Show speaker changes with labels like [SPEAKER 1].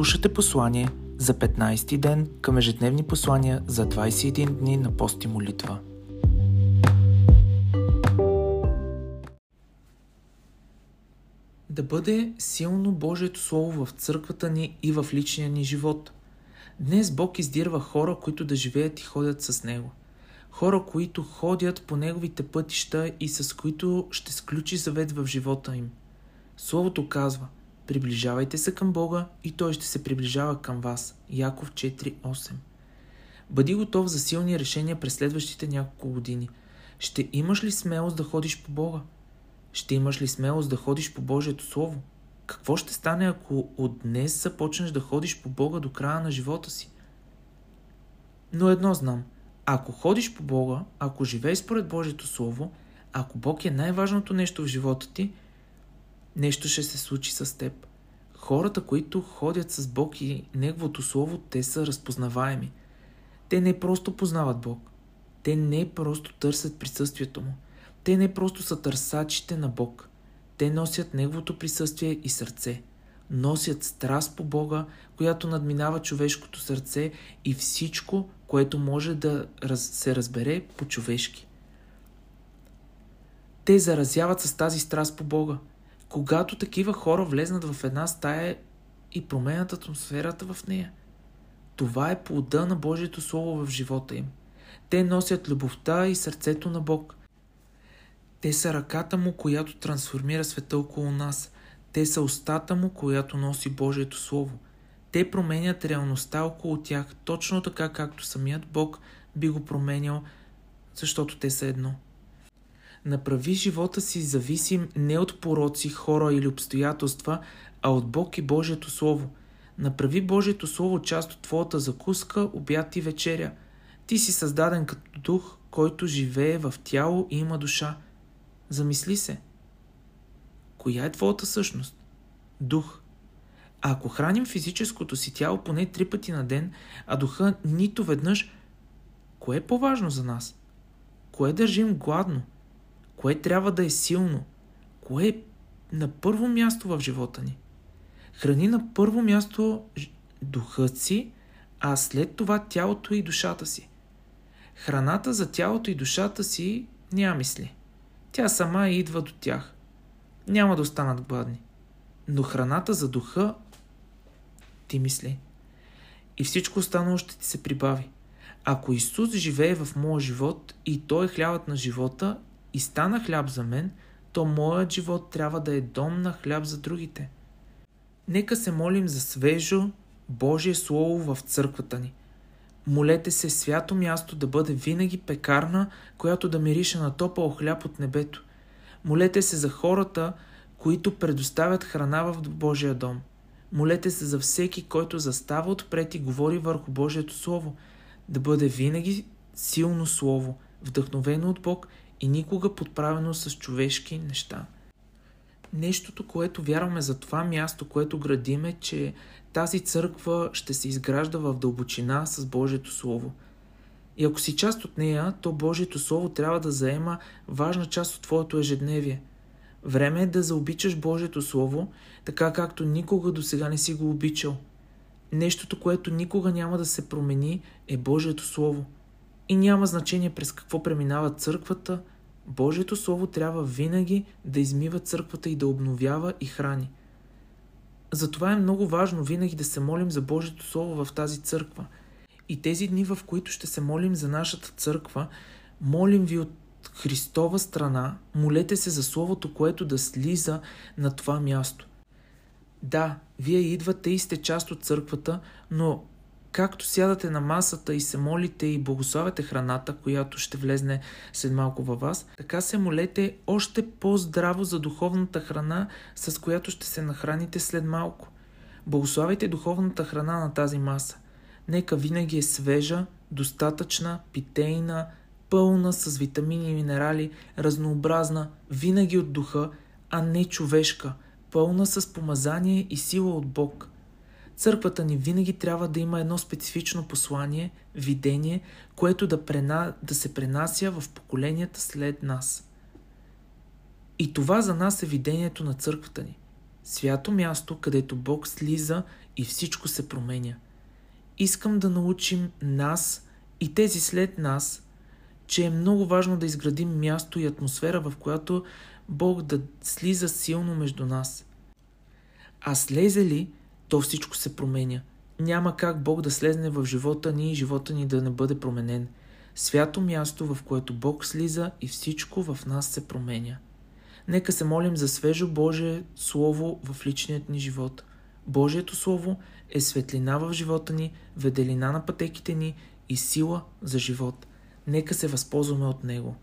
[SPEAKER 1] Слушате послание за 15 ти ден към ежедневни послания за 21 дни на пост и молитва. Да бъде силно Божието Слово в църквата ни и в личния ни живот. Днес Бог издирва хора, които да живеят и ходят с Него. Хора, които ходят по Неговите пътища и с които ще сключи завет в живота им. Словото казва – Приближавайте се към Бога и Той ще се приближава към вас. Яков 4.8 Бъди готов за силни решения през следващите няколко години. Ще имаш ли смелост да ходиш по Бога? Ще имаш ли смелост да ходиш по Божието Слово? Какво ще стане, ако от днес започнеш да ходиш по Бога до края на живота си? Но едно знам. Ако ходиш по Бога, ако живееш според Божието Слово, ако Бог е най-важното нещо в живота ти – нещо ще се случи с теб. Хората, които ходят с Бог и Неговото Слово, те са разпознаваеми. Те не просто познават Бог. Те не просто търсят присъствието Му. Те не просто са търсачите на Бог. Те носят Неговото присъствие и сърце. Носят страст по Бога, която надминава човешкото сърце и всичко, което може да се разбере по-човешки. Те заразяват с тази страст по Бога – когато такива хора влезнат в една стая и променят атмосферата в нея. Това е плода на Божието Слово в живота им. Те носят любовта и сърцето на Бог. Те са ръката му, която трансформира света около нас. Те са устата му, която носи Божието Слово. Те променят реалността около тях, точно така както самият Бог би го променял, защото те са едно. Направи живота си зависим не от пороци, хора или обстоятелства, а от Бог и Божието Слово. Направи Божието Слово част от твоята закуска, обяд и вечеря. Ти си създаден като дух, който живее в тяло и има душа. Замисли се. Коя е твоята същност? Дух. А ако храним физическото си тяло поне три пъти на ден, а духа нито веднъж, кое е по-важно за нас? Кое държим гладно? Кое трябва да е силно? Кое е на първо място в живота ни? Храни на първо място духът си, а след това тялото и душата си. Храната за тялото и душата си няма мисли. Тя сама идва до тях. Няма да останат гладни. Но храната за духа ти мисли. И всичко останало ще ти се прибави. Ако Исус живее в моя живот и Той е хлябът на живота и стана хляб за мен, то моят живот трябва да е дом на хляб за другите. Нека се молим за свежо Божие Слово в църквата ни. Молете се свято място да бъде винаги пекарна, която да мирише на топъл хляб от небето. Молете се за хората, които предоставят храна в Божия дом. Молете се за всеки, който застава отпред и говори върху Божието Слово, да бъде винаги силно Слово, вдъхновено от Бог и никога подправено с човешки неща. Нещото, което вярваме за това място, което градим е, че тази църква ще се изгражда в дълбочина с Божието Слово. И ако си част от нея, то Божието Слово трябва да заема важна част от твоето ежедневие. Време е да заобичаш Божието Слово, така както никога до сега не си го обичал. Нещото, което никога няма да се промени, е Божието Слово – и няма значение през какво преминава църквата, Божието Слово трябва винаги да измива църквата и да обновява и храни. Затова е много важно винаги да се молим за Божието Слово в тази църква. И тези дни, в които ще се молим за нашата църква, молим ви от Христова страна, молете се за Словото, което да слиза на това място. Да, вие идвате и сте част от църквата, но Както сядате на масата и се молите и благославяте храната, която ще влезне след малко във вас, така се молете още по-здраво за духовната храна, с която ще се нахраните след малко. Благославяйте духовната храна на тази маса. Нека винаги е свежа, достатъчна, питейна, пълна с витамини и минерали, разнообразна, винаги от духа, а не човешка, пълна с помазание и сила от Бог – Църквата ни винаги трябва да има едно специфично послание, видение, което да, прена... да се пренася в поколенията след нас. И това за нас е видението на църквата ни. Свято място, където Бог слиза и всичко се променя. Искам да научим нас и тези след нас, че е много важно да изградим място и атмосфера, в която Бог да слиза силно между нас. А слезе ли, то всичко се променя. Няма как Бог да слезне в живота ни и живота ни да не бъде променен. Свято място, в което Бог слиза и всичко в нас се променя. Нека се молим за свежо Божие Слово в личният ни живот. Божието Слово е светлина в живота ни, веделина на пътеките ни и сила за живот. Нека се възползваме от него.